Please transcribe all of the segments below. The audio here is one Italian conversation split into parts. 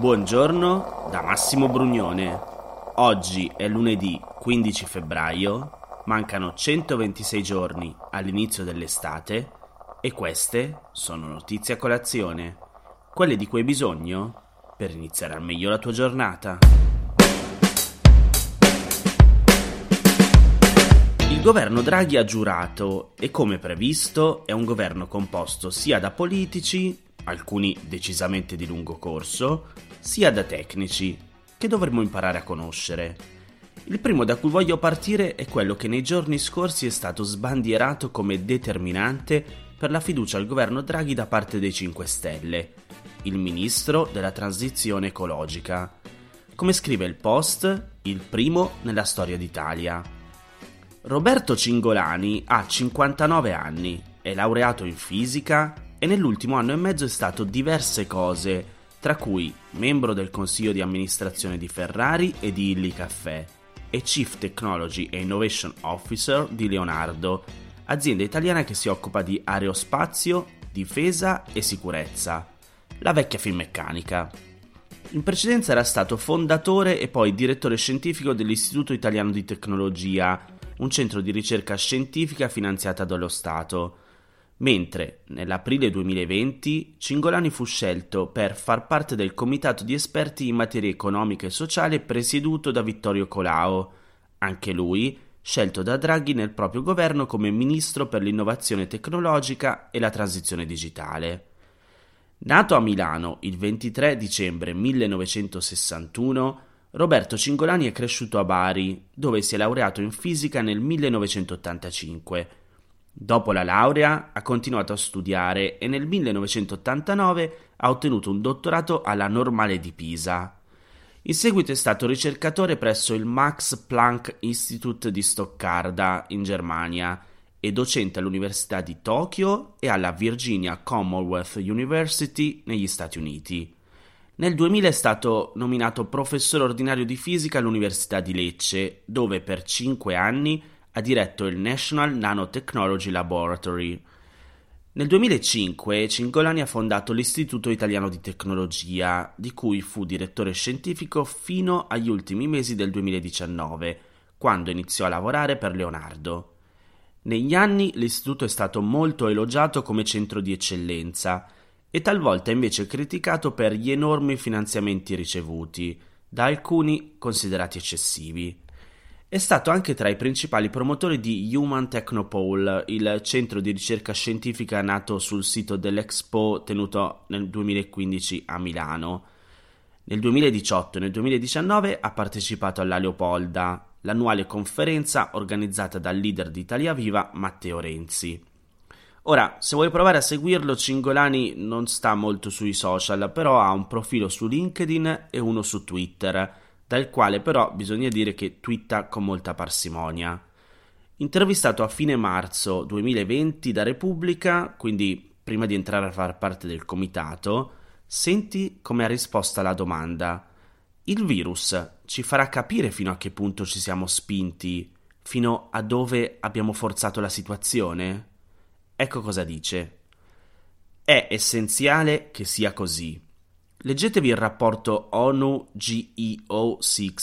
Buongiorno da Massimo Brugnone. Oggi è lunedì 15 febbraio, mancano 126 giorni all'inizio dell'estate e queste sono notizie a colazione, quelle di cui hai bisogno per iniziare al meglio la tua giornata. Il governo Draghi ha giurato e come previsto è un governo composto sia da politici, alcuni decisamente di lungo corso, sia da tecnici, che dovremmo imparare a conoscere. Il primo da cui voglio partire è quello che nei giorni scorsi è stato sbandierato come determinante per la fiducia al governo Draghi da parte dei 5 Stelle, il ministro della transizione ecologica. Come scrive il Post, il primo nella storia d'Italia. Roberto Cingolani ha 59 anni, è laureato in fisica e nell'ultimo anno e mezzo è stato diverse cose, tra cui membro del consiglio di amministrazione di Ferrari e di Illy Caffè e Chief Technology e Innovation Officer di Leonardo, azienda italiana che si occupa di aerospazio, difesa e sicurezza, la vecchia Finmeccanica. In precedenza era stato fondatore e poi direttore scientifico dell'Istituto Italiano di Tecnologia, un centro di ricerca scientifica finanziata dallo Stato, mentre nell'aprile 2020 Cingolani fu scelto per far parte del comitato di esperti in materia economica e sociale presieduto da Vittorio Colao, anche lui scelto da Draghi nel proprio governo come ministro per l'innovazione tecnologica e la transizione digitale. Nato a Milano il 23 dicembre 1961, Roberto Cingolani è cresciuto a Bari, dove si è laureato in fisica nel 1985. Dopo la laurea ha continuato a studiare e nel 1989 ha ottenuto un dottorato alla Normale di Pisa. In seguito è stato ricercatore presso il Max Planck Institute di Stoccarda, in Germania, e docente all'Università di Tokyo e alla Virginia Commonwealth University negli Stati Uniti. Nel 2000 è stato nominato professore ordinario di fisica all'Università di Lecce, dove per cinque anni ha diretto il National Nanotechnology Laboratory. Nel 2005 Cingolani ha fondato l'Istituto Italiano di Tecnologia, di cui fu direttore scientifico fino agli ultimi mesi del 2019, quando iniziò a lavorare per Leonardo. Negli anni l'istituto è stato molto elogiato come centro di eccellenza e talvolta invece criticato per gli enormi finanziamenti ricevuti, da alcuni considerati eccessivi. È stato anche tra i principali promotori di Human Technopole, il centro di ricerca scientifica nato sul sito dell'Expo tenuto nel 2015 a Milano. Nel 2018 e nel 2019 ha partecipato alla Leopolda, l'annuale conferenza organizzata dal leader di Italia Viva Matteo Renzi. Ora, se vuoi provare a seguirlo, Cingolani non sta molto sui social, però ha un profilo su LinkedIn e uno su Twitter, dal quale però bisogna dire che twitta con molta parsimonia. Intervistato a fine marzo 2020 da Repubblica, quindi prima di entrare a far parte del comitato, senti come ha risposto alla domanda. Il virus ci farà capire fino a che punto ci siamo spinti, fino a dove abbiamo forzato la situazione? Ecco cosa dice. È essenziale che sia così. Leggetevi il rapporto ONU GEO 6,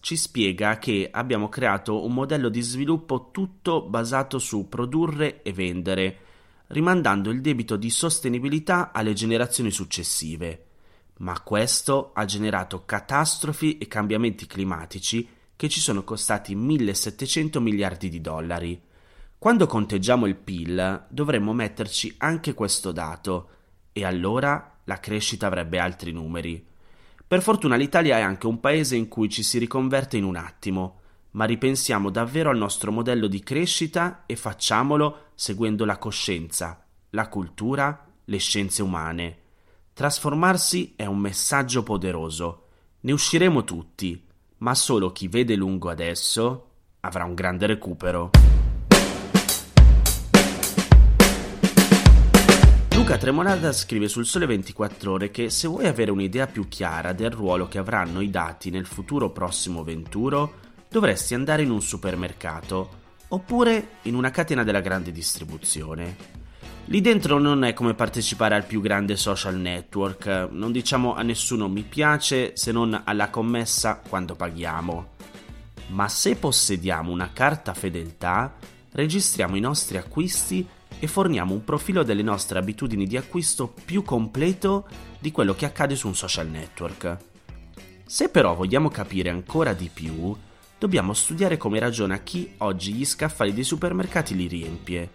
ci spiega che abbiamo creato un modello di sviluppo tutto basato su produrre e vendere, rimandando il debito di sostenibilità alle generazioni successive. Ma questo ha generato catastrofi e cambiamenti climatici che ci sono costati 1700 miliardi di dollari. Quando conteggiamo il PIL dovremmo metterci anche questo dato e allora la crescita avrebbe altri numeri. Per fortuna l'Italia è anche un paese in cui ci si riconverte in un attimo, ma ripensiamo davvero al nostro modello di crescita e facciamolo seguendo la coscienza, la cultura, le scienze umane. Trasformarsi è un messaggio poderoso. Ne usciremo tutti, ma solo chi vede lungo adesso avrà un grande recupero. Luca Tremolada scrive sul Sole 24 Ore che se vuoi avere un'idea più chiara del ruolo che avranno i dati nel futuro prossimo venturo, dovresti andare in un supermercato oppure in una catena della grande distribuzione. Lì dentro non è come partecipare al più grande social network, non diciamo a nessuno mi piace se non alla commessa quando paghiamo. Ma se possediamo una carta fedeltà, registriamo i nostri acquisti e forniamo un profilo delle nostre abitudini di acquisto più completo di quello che accade su un social network. Se però vogliamo capire ancora di più, dobbiamo studiare come ragiona chi oggi gli scaffali dei supermercati li riempie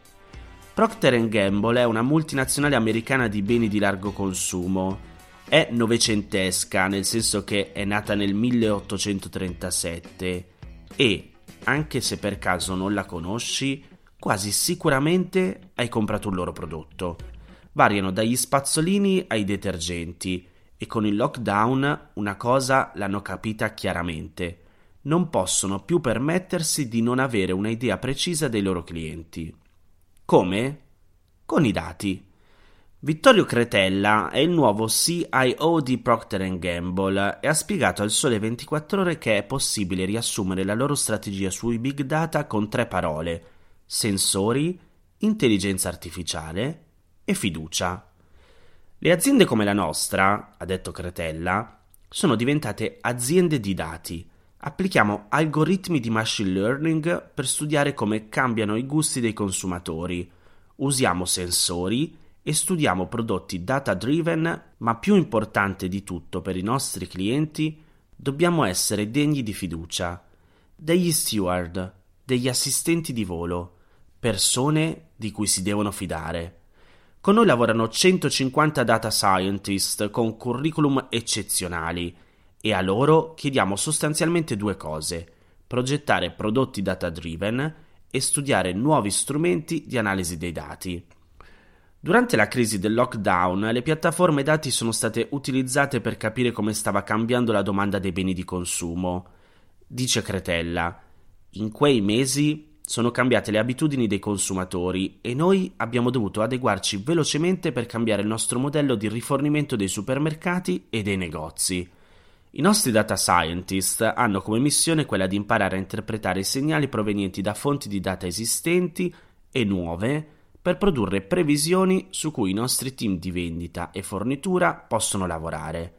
Procter Gamble è una multinazionale americana di beni di largo consumo. È novecentesca, nel senso che è nata nel 1837 e, anche se per caso non la conosci, quasi sicuramente hai comprato un loro prodotto. Variano dagli spazzolini ai detergenti e con il lockdown una cosa l'hanno capita chiaramente. Non possono più permettersi di non avere un'idea precisa dei loro clienti. Come? Con i dati. Vittorio Cretella è il nuovo CIO di Procter Gamble e ha spiegato al Sole 24 ore che è possibile riassumere la loro strategia sui big data con tre parole: sensori, intelligenza artificiale e fiducia. Le aziende come la nostra, ha detto Cretella, sono diventate aziende di dati Applichiamo algoritmi di machine learning per studiare come cambiano i gusti dei consumatori. Usiamo sensori e studiamo prodotti data driven, ma più importante di tutto per i nostri clienti, dobbiamo essere degni di fiducia. Degli steward, degli assistenti di volo, persone di cui si devono fidare. Con noi lavorano 150 data scientist con curriculum eccezionali e a loro chiediamo sostanzialmente due cose, progettare prodotti data driven e studiare nuovi strumenti di analisi dei dati. Durante la crisi del lockdown, le piattaforme dati sono state utilizzate per capire come stava cambiando la domanda dei beni di consumo. Dice Cretella, in quei mesi sono cambiate le abitudini dei consumatori e noi abbiamo dovuto adeguarci velocemente per cambiare il nostro modello di rifornimento dei supermercati e dei negozi. I nostri data scientist hanno come missione quella di imparare a interpretare i segnali provenienti da fonti di data esistenti e nuove per produrre previsioni su cui i nostri team di vendita e fornitura possono lavorare.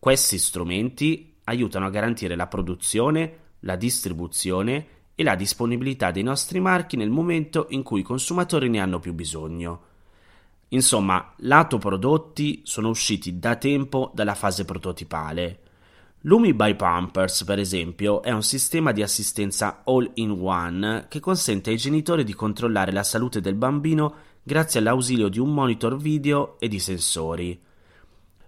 Questi strumenti aiutano a garantire la produzione, la distribuzione e la disponibilità dei nostri marchi nel momento in cui i consumatori ne hanno più bisogno. Insomma, lato prodotti sono usciti da tempo dalla fase prototipale. Lumi by Pampers, per esempio, è un sistema di assistenza all-in-one che consente ai genitori di controllare la salute del bambino grazie all'ausilio di un monitor video e di sensori.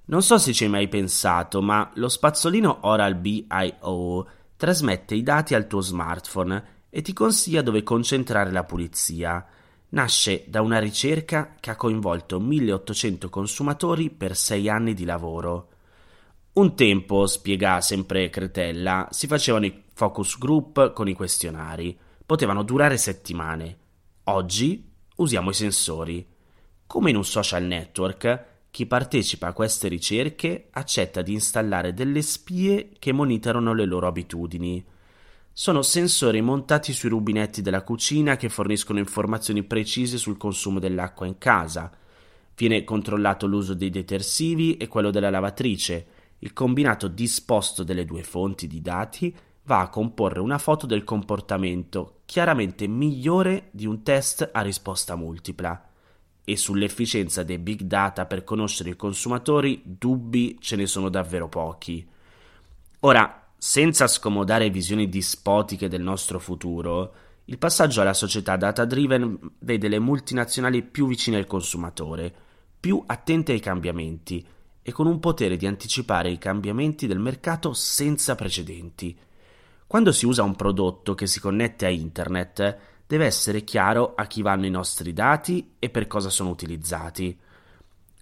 Non so se ci hai mai pensato, ma lo spazzolino Oral-B IO trasmette i dati al tuo smartphone e ti consiglia dove concentrare la pulizia. Nasce da una ricerca che ha coinvolto 1800 consumatori per 6 anni di lavoro. Un tempo, spiega sempre Cretella, si facevano i focus group con i questionari. Potevano durare settimane. Oggi usiamo i sensori. Come in un social network, chi partecipa a queste ricerche accetta di installare delle spie che monitorano le loro abitudini. Sono sensori montati sui rubinetti della cucina che forniscono informazioni precise sul consumo dell'acqua in casa. Viene controllato l'uso dei detersivi e quello della lavatrice il combinato disposto delle due fonti di dati va a comporre una foto del comportamento chiaramente migliore di un test a risposta multipla. E sull'efficienza dei big data per conoscere i consumatori dubbi ce ne sono davvero pochi. Ora, senza scomodare visioni dispotiche del nostro futuro, il passaggio alla società data driven vede le multinazionali più vicine al consumatore, più attente ai cambiamenti, e con un potere di anticipare i cambiamenti del mercato senza precedenti. Quando si usa un prodotto che si connette a internet, deve essere chiaro a chi vanno i nostri dati e per cosa sono utilizzati,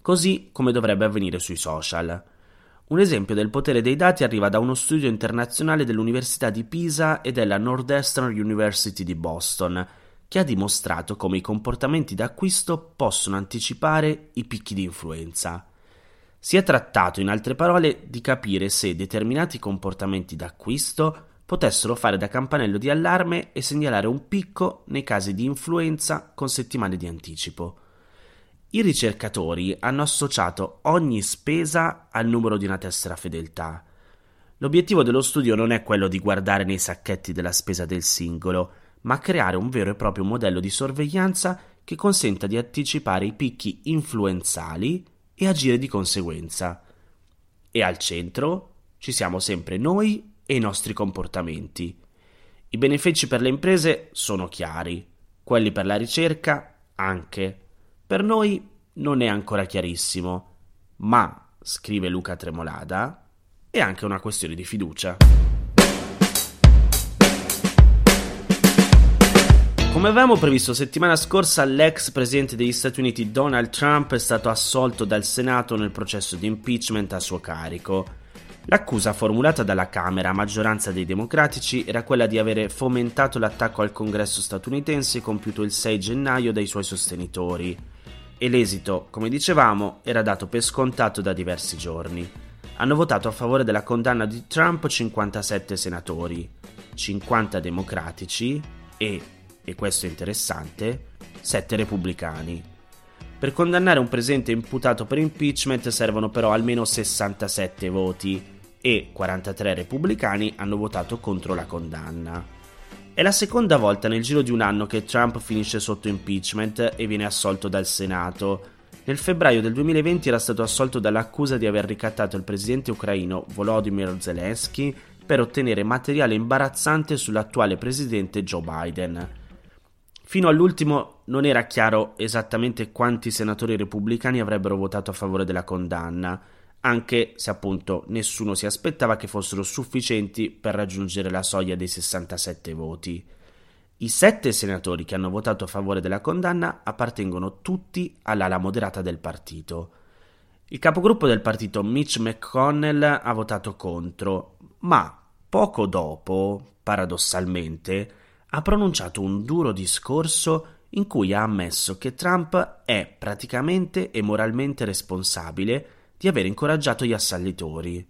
così come dovrebbe avvenire sui social. Un esempio del potere dei dati arriva da uno studio internazionale dell'Università di Pisa e della Northwestern University di Boston, che ha dimostrato come i comportamenti d'acquisto possono anticipare i picchi di influenza. Si è trattato, in altre parole, di capire se determinati comportamenti d'acquisto potessero fare da campanello di allarme e segnalare un picco nei casi di influenza con settimane di anticipo. I ricercatori hanno associato ogni spesa al numero di una tessera fedeltà. L'obiettivo dello studio non è quello di guardare nei sacchetti della spesa del singolo, ma creare un vero e proprio modello di sorveglianza che consenta di anticipare i picchi influenzali e agire di conseguenza. E al centro ci siamo sempre noi e i nostri comportamenti. I benefici per le imprese sono chiari, quelli per la ricerca anche. Per noi non è ancora chiarissimo, ma, scrive Luca Tremolada, è anche una questione di fiducia. Come avevamo previsto settimana scorsa, l'ex presidente degli Stati Uniti Donald Trump è stato assolto dal Senato nel processo di impeachment a suo carico. L'accusa formulata dalla Camera a maggioranza dei democratici era quella di avere fomentato l'attacco al congresso statunitense compiuto il 6 gennaio dai suoi sostenitori e l'esito, come dicevamo, era dato per scontato da diversi giorni. Hanno votato a favore della condanna di Trump 57 senatori, 50 democratici e, e questo è interessante, 7 repubblicani. Per condannare un presidente imputato per impeachment servono però almeno 67 voti e 43 repubblicani hanno votato contro la condanna. È la seconda volta nel giro di un anno che Trump finisce sotto impeachment e viene assolto dal Senato. Nel febbraio del 2020 era stato assolto dall'accusa di aver ricattato il presidente ucraino Volodymyr Zelensky per ottenere materiale imbarazzante sull'attuale presidente Joe Biden. Fino all'ultimo non era chiaro esattamente quanti senatori repubblicani avrebbero votato a favore della condanna, anche se appunto nessuno si aspettava che fossero sufficienti per raggiungere la soglia dei 67 voti. I sette senatori che hanno votato a favore della condanna appartengono tutti all'ala moderata del partito. Il capogruppo del partito Mitch McConnell ha votato contro, ma poco dopo, paradossalmente, ha pronunciato un duro discorso in cui ha ammesso che Trump è praticamente e moralmente responsabile di aver incoraggiato gli assalitori.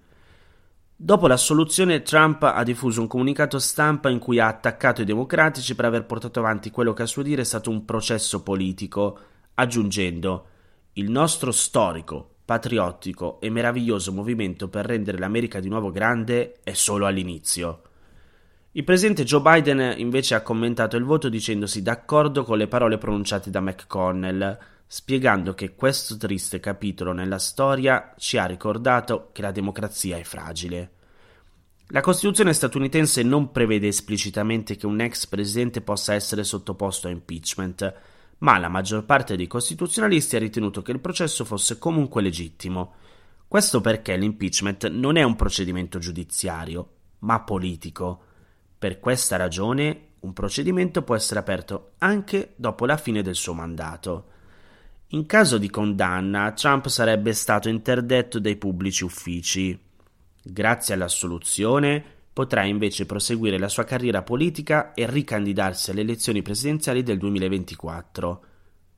Dopo l'assoluzione, Trump ha diffuso un comunicato stampa in cui ha attaccato i democratici per aver portato avanti quello che a suo dire è stato un processo politico, aggiungendo il nostro storico, patriottico e meraviglioso movimento per rendere l'America di nuovo grande è solo all'inizio. Il presidente Joe Biden invece ha commentato il voto dicendosi d'accordo con le parole pronunciate da McConnell, spiegando che questo triste capitolo nella storia ci ha ricordato che la democrazia è fragile. La Costituzione statunitense non prevede esplicitamente che un ex presidente possa essere sottoposto a impeachment, ma la maggior parte dei costituzionalisti ha ritenuto che il processo fosse comunque legittimo. Questo perché l'impeachment non è un procedimento giudiziario, ma politico. Per questa ragione un procedimento può essere aperto anche dopo la fine del suo mandato. In caso di condanna, Trump sarebbe stato interdetto dai pubblici uffici. Grazie all'assoluzione, potrà invece proseguire la sua carriera politica e ricandidarsi alle elezioni presidenziali del 2024,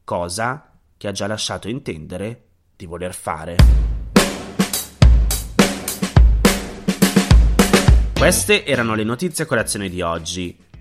cosa che ha già lasciato intendere di voler fare. Queste erano le notizie a colazione di oggi.